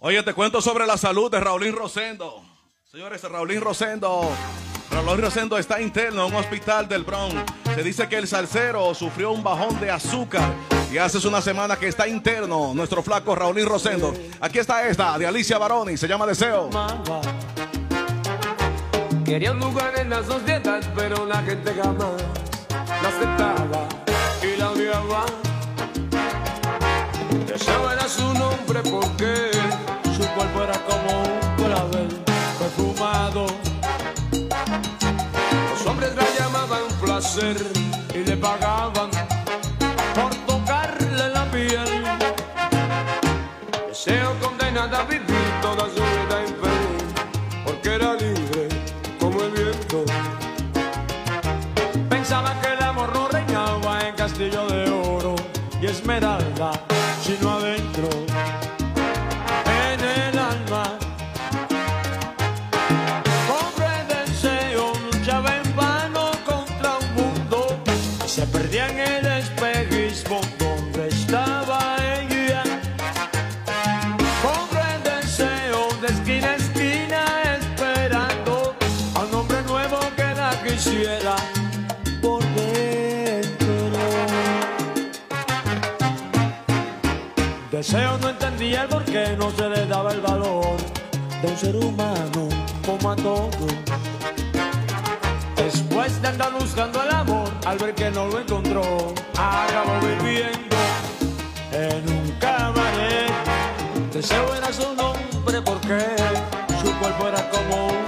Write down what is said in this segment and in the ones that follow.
Oye, te cuento sobre la salud de Raulín Rosendo. Señores, Raulín Rosendo. Raulín Rosendo está interno en un hospital del Bronx. Se dice que el salsero sufrió un bajón de azúcar y hace una semana que está interno nuestro flaco Raulín Rosendo. Aquí está esta de Alicia Baroni, se llama Deseo. Quería pero la gente la y la porque su cuerpo era como un clavel perfumado. Los hombres la llamaban placer y le pagaban por tocarle la piel. Deseo condenada a vivir toda su Deseo no entendía el por qué no se le daba el valor de un ser humano como a todos. Después de andar buscando el amor, al ver que no lo encontró, acabó viviendo en un cabaret. Deseo era su nombre porque su cuerpo era como un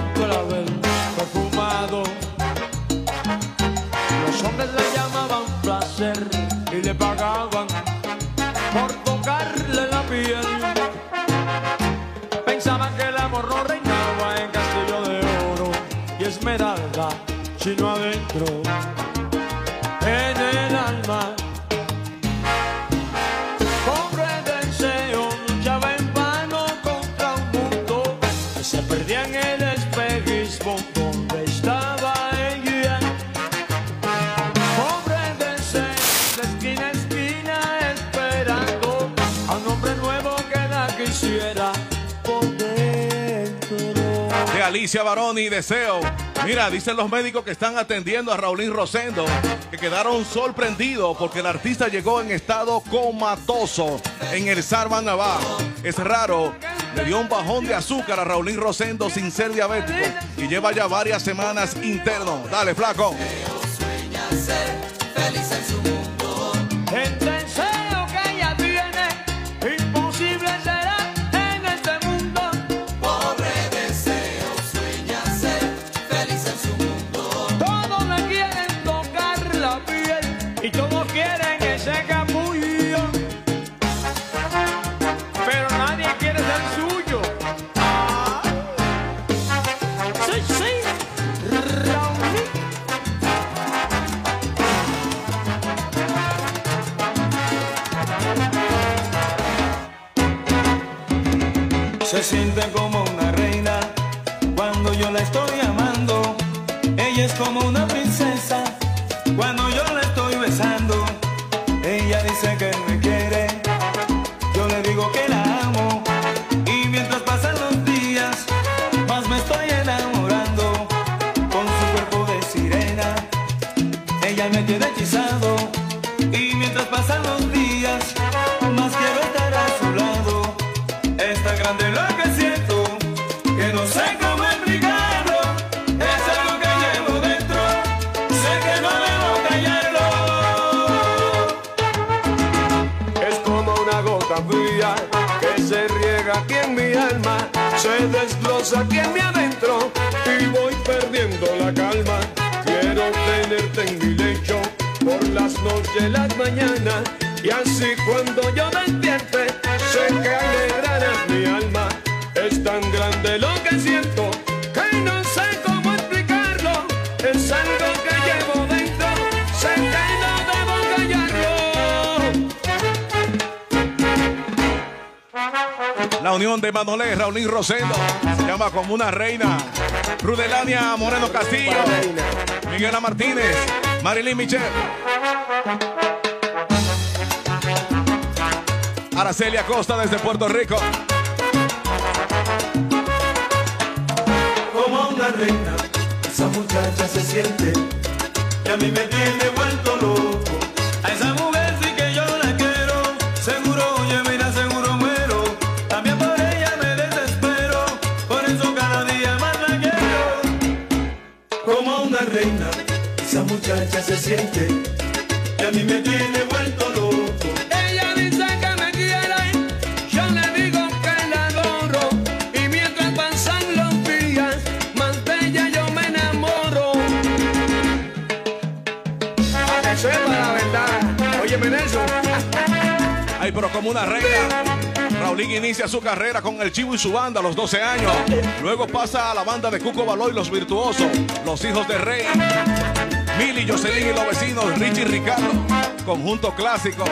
Alicia Baroni, Deseo. Mira, dicen los médicos que están atendiendo a Raulín Rosendo que quedaron sorprendidos porque el artista llegó en estado comatoso en el Sarvan Navá. Es raro, le dio un bajón de azúcar a Raulín Rosendo sin ser diabético y lleva ya varias semanas interno. Dale, flaco. El deseo noches, las mañanas y así cuando yo despierte sé que alegrarás mi alma. Es tan grande lo que siento que no sé cómo explicarlo. Es algo que llevo dentro, sé que no debo callarlo. La unión de Manolé, Raulín Rosendo. Se llama como una reina. Rudelania Moreno Castillo. Miguela Martínez. Marilyn Michel. Araceli Acosta desde Puerto Rico. Como una reina, esa muchacha se siente que a mí me tiene vuelto loco. A esa mujer sí que yo la quiero, seguro oye, mira, seguro muero. También por ella me desespero, por eso cada día más la quiero. Como una reina, esa muchacha se siente una reina. Raulín inicia su carrera con el Chivo y su banda a los 12 años. Luego pasa a la banda de Cuco Baloy, Los Virtuosos, Los Hijos de Rey. Mili, Jocelyn y los vecinos, Richie y Ricardo. Conjunto clásico.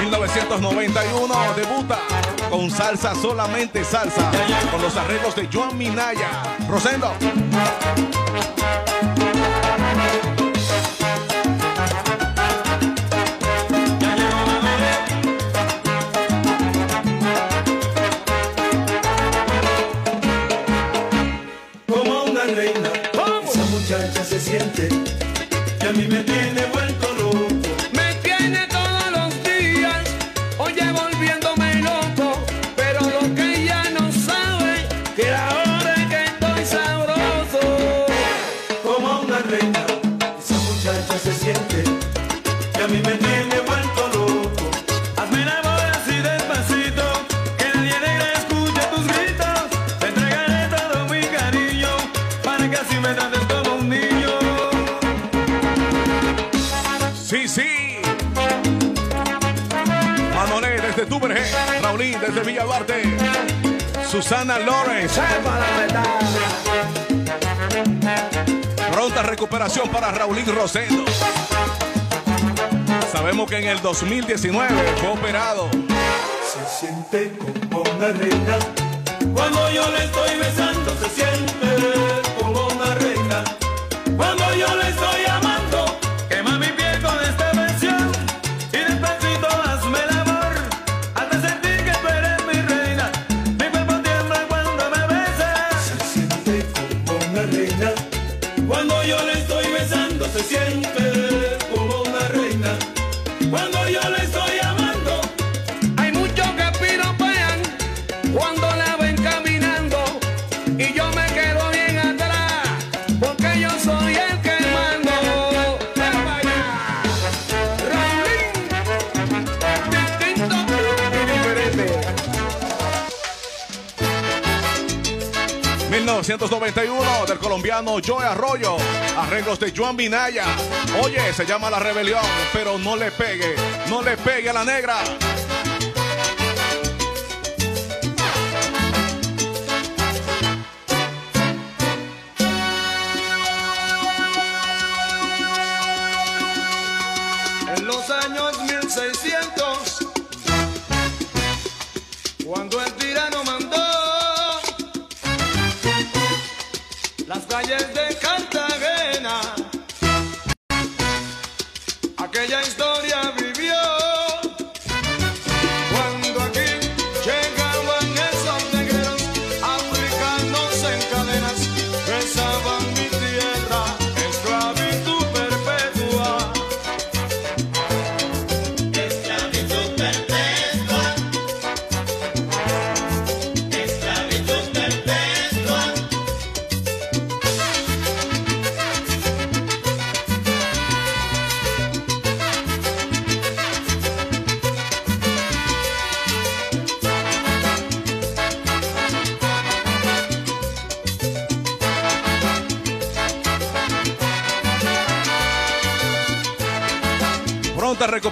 1991 debuta con salsa, solamente salsa. Con los arreglos de Joan Minaya. Rosendo. Siente Susana Lawrence. Pronta recuperación para Raulín Rosendo. Sabemos que en el 2019 fue operado. Se siente como una reina. Cuando yo le estoy besando, colombiano Joe Arroyo. Arreglos de Joan Minaya. Oye, se llama La Rebelión, pero no le pegue, no le pegue a la negra.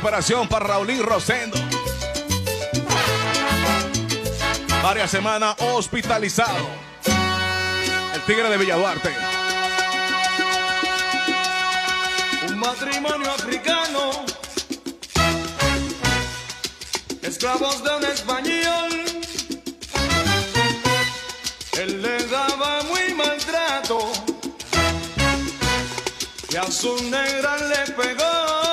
Recuperación para Raulín Rosendo. Varias semanas hospitalizado. El Tigre de Villa Duarte. Un matrimonio africano, esclavos de un español. Él le daba muy maltrato y a su negra le pegó.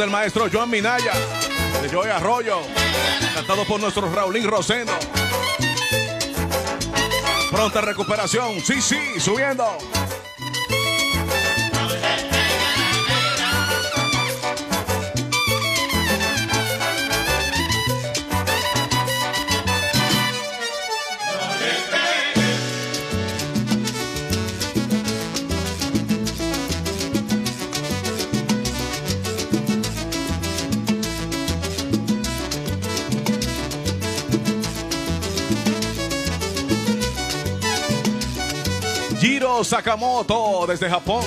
Del maestro Joan Minaya, de Joy Arroyo, cantado por nuestro Raulín Rosendo. Pronta recuperación, sí, sí, subiendo. Sakamoto desde Japón.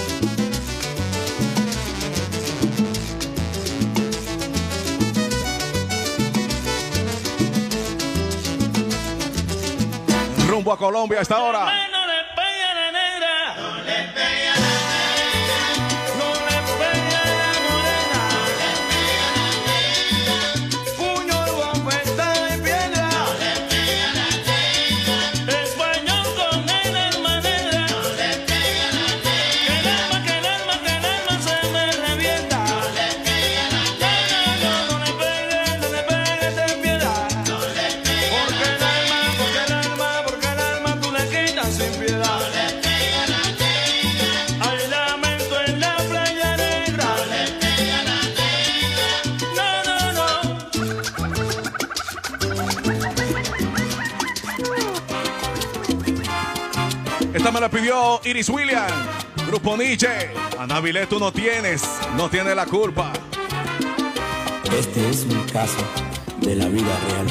Rumbo a Colombia a esta hora. Iris William. Grupo Nietzsche. Ana tú no tienes, no tienes la culpa. Este es un caso de la vida real.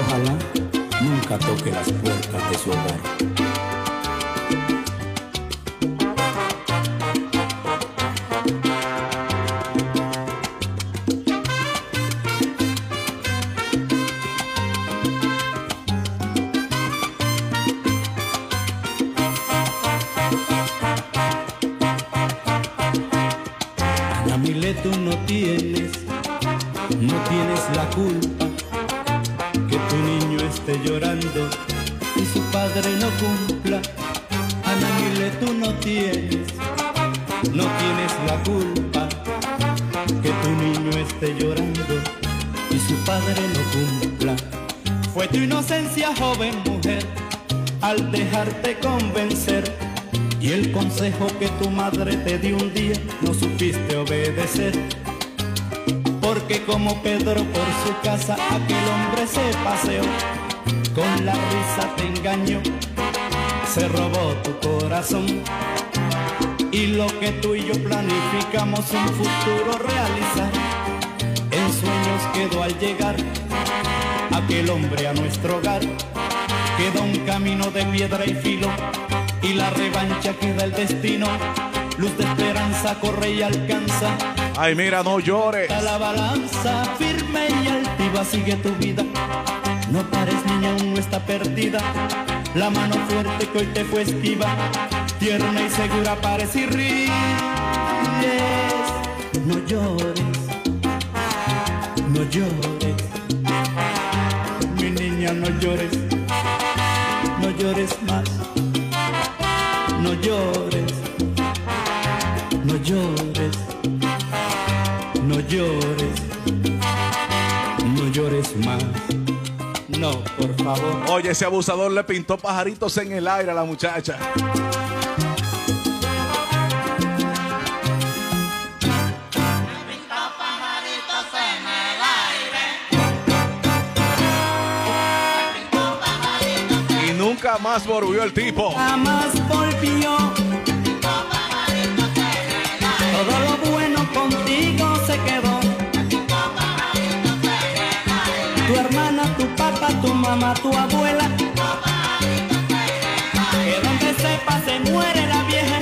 Ojalá nunca toque las puertas de su hogar. Consejo que tu madre te dio un día no supiste obedecer. Porque como Pedro por su casa aquel hombre se paseó, con la risa te engañó, se robó tu corazón. Y lo que tú y yo planificamos un futuro realizar, en sueños quedó al llegar aquel hombre a nuestro hogar. Queda un camino de piedra y filo y la revancha queda el destino. Luz de esperanza corre y alcanza. Ay, mira, no llores. La balanza firme y altiva sigue tu vida. No pares niña, aún no está perdida. La mano fuerte que hoy te fue esquiva, tierna y segura parece y ríes. No llores, no llores. Mi niña, no llores, no llores más. No llores, no llores, no llores, no llores más. No, por favor. Oye, ese abusador le pintó pajaritos en el aire a la muchacha. Nunca más volvió el tipo. Jamás volvió. Todo lo bueno contigo se quedó. Tu hermana, tu papá, tu mamá, tu abuela. Que donde sepa se muere la vieja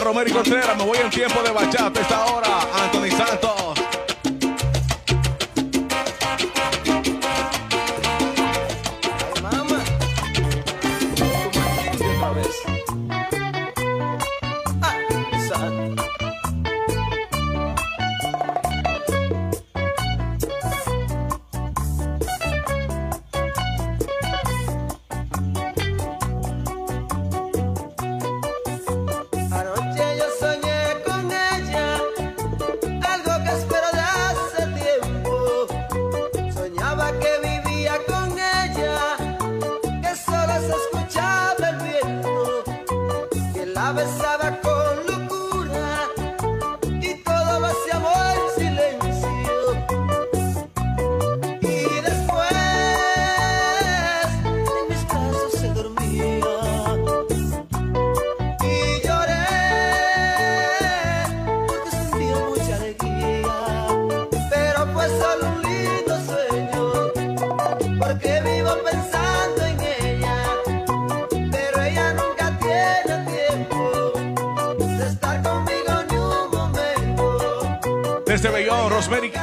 Romero y Contreras. Me voy en tiempo de bachata esta hora. Anthony Santos.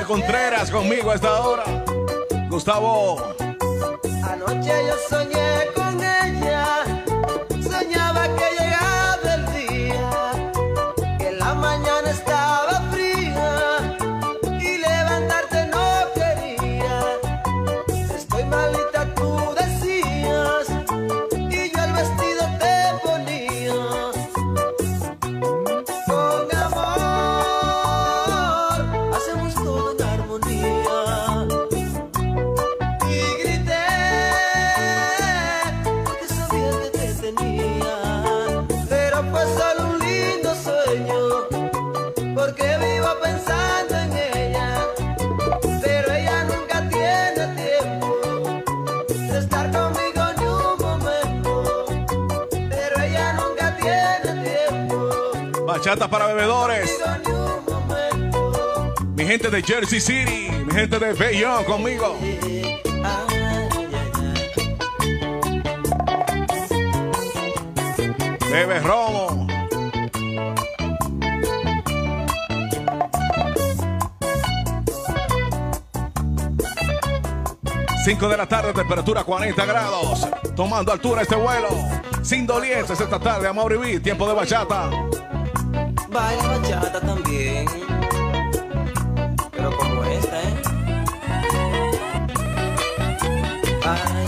Contreras conmigo a esta hora. Gustavo. Anoche yo soñé Mi gente de Jersey City. Mi gente de Bayonne conmigo. Bebe Romo. Cinco de la tarde, temperatura 40 grados. Tomando altura este vuelo. Sin dolientes esta tarde, vamos a vivir. Tiempo de bachata. Baila bachata también. Pero como esta, ¿eh? Ay.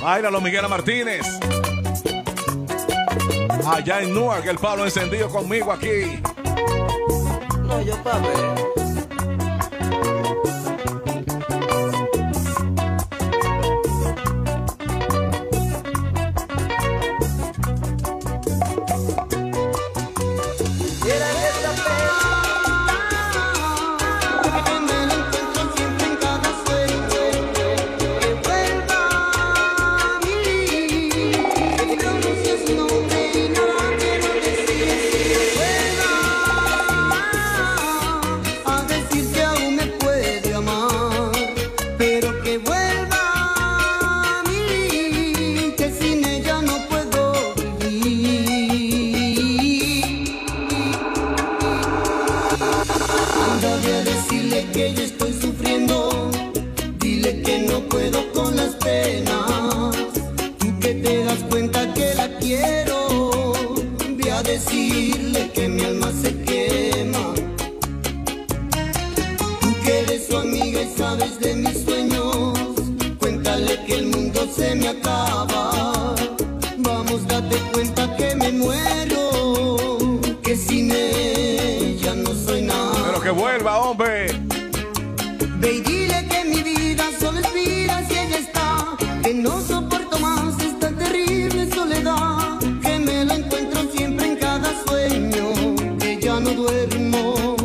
Bailalo Miguel Martínez. Allá en Newark, el Pablo encendido conmigo aquí. No, yo pa' Ve y dile que mi vida solo es vida si ella está. Que no soporto más esta terrible soledad. Que me la encuentro siempre en cada sueño. Que ya no duermo.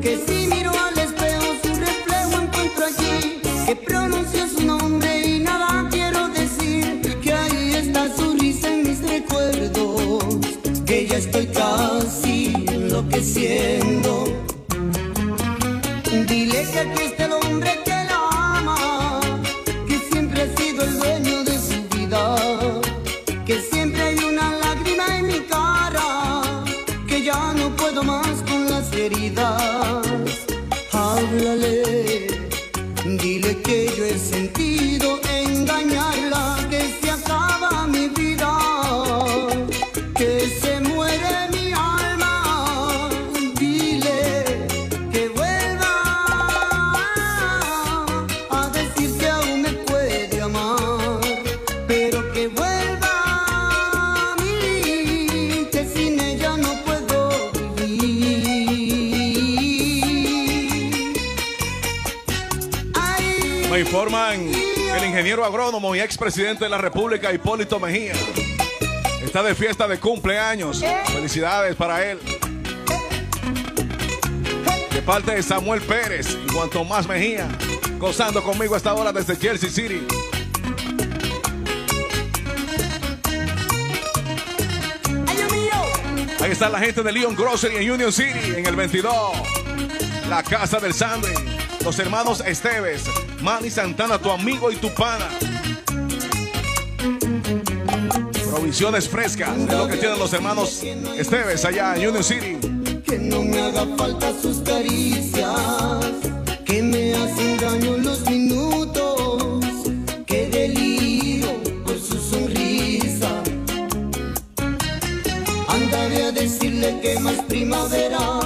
Que si miro al espejo su reflejo encuentro allí. Que pronuncio su nombre y nada quiero decir. Que ahí está su risa en mis recuerdos. Que ya estoy casi enloqueciendo. Háblale, dile que yo he sentido ingeniero agrónomo y expresidente de la República, Hipólito Mejía, está de fiesta de cumpleaños. Felicidades para él. De parte de Samuel Pérez y Juan Tomás Mejía, gozando conmigo a esta hora desde Chelsea City. Ahí está la gente de Leon Grocery en Union City, en el 22. La casa del sándwich. Los hermanos Esteves. Manny Santana, tu amigo y tu pana. Provisiones frescas de lo que tienen los hermanos Esteves allá en Union City. Que no me haga falta sus caricias, que me hacen daño los minutos, que deliro por su sonrisa. Andaré a decirle que más primaveras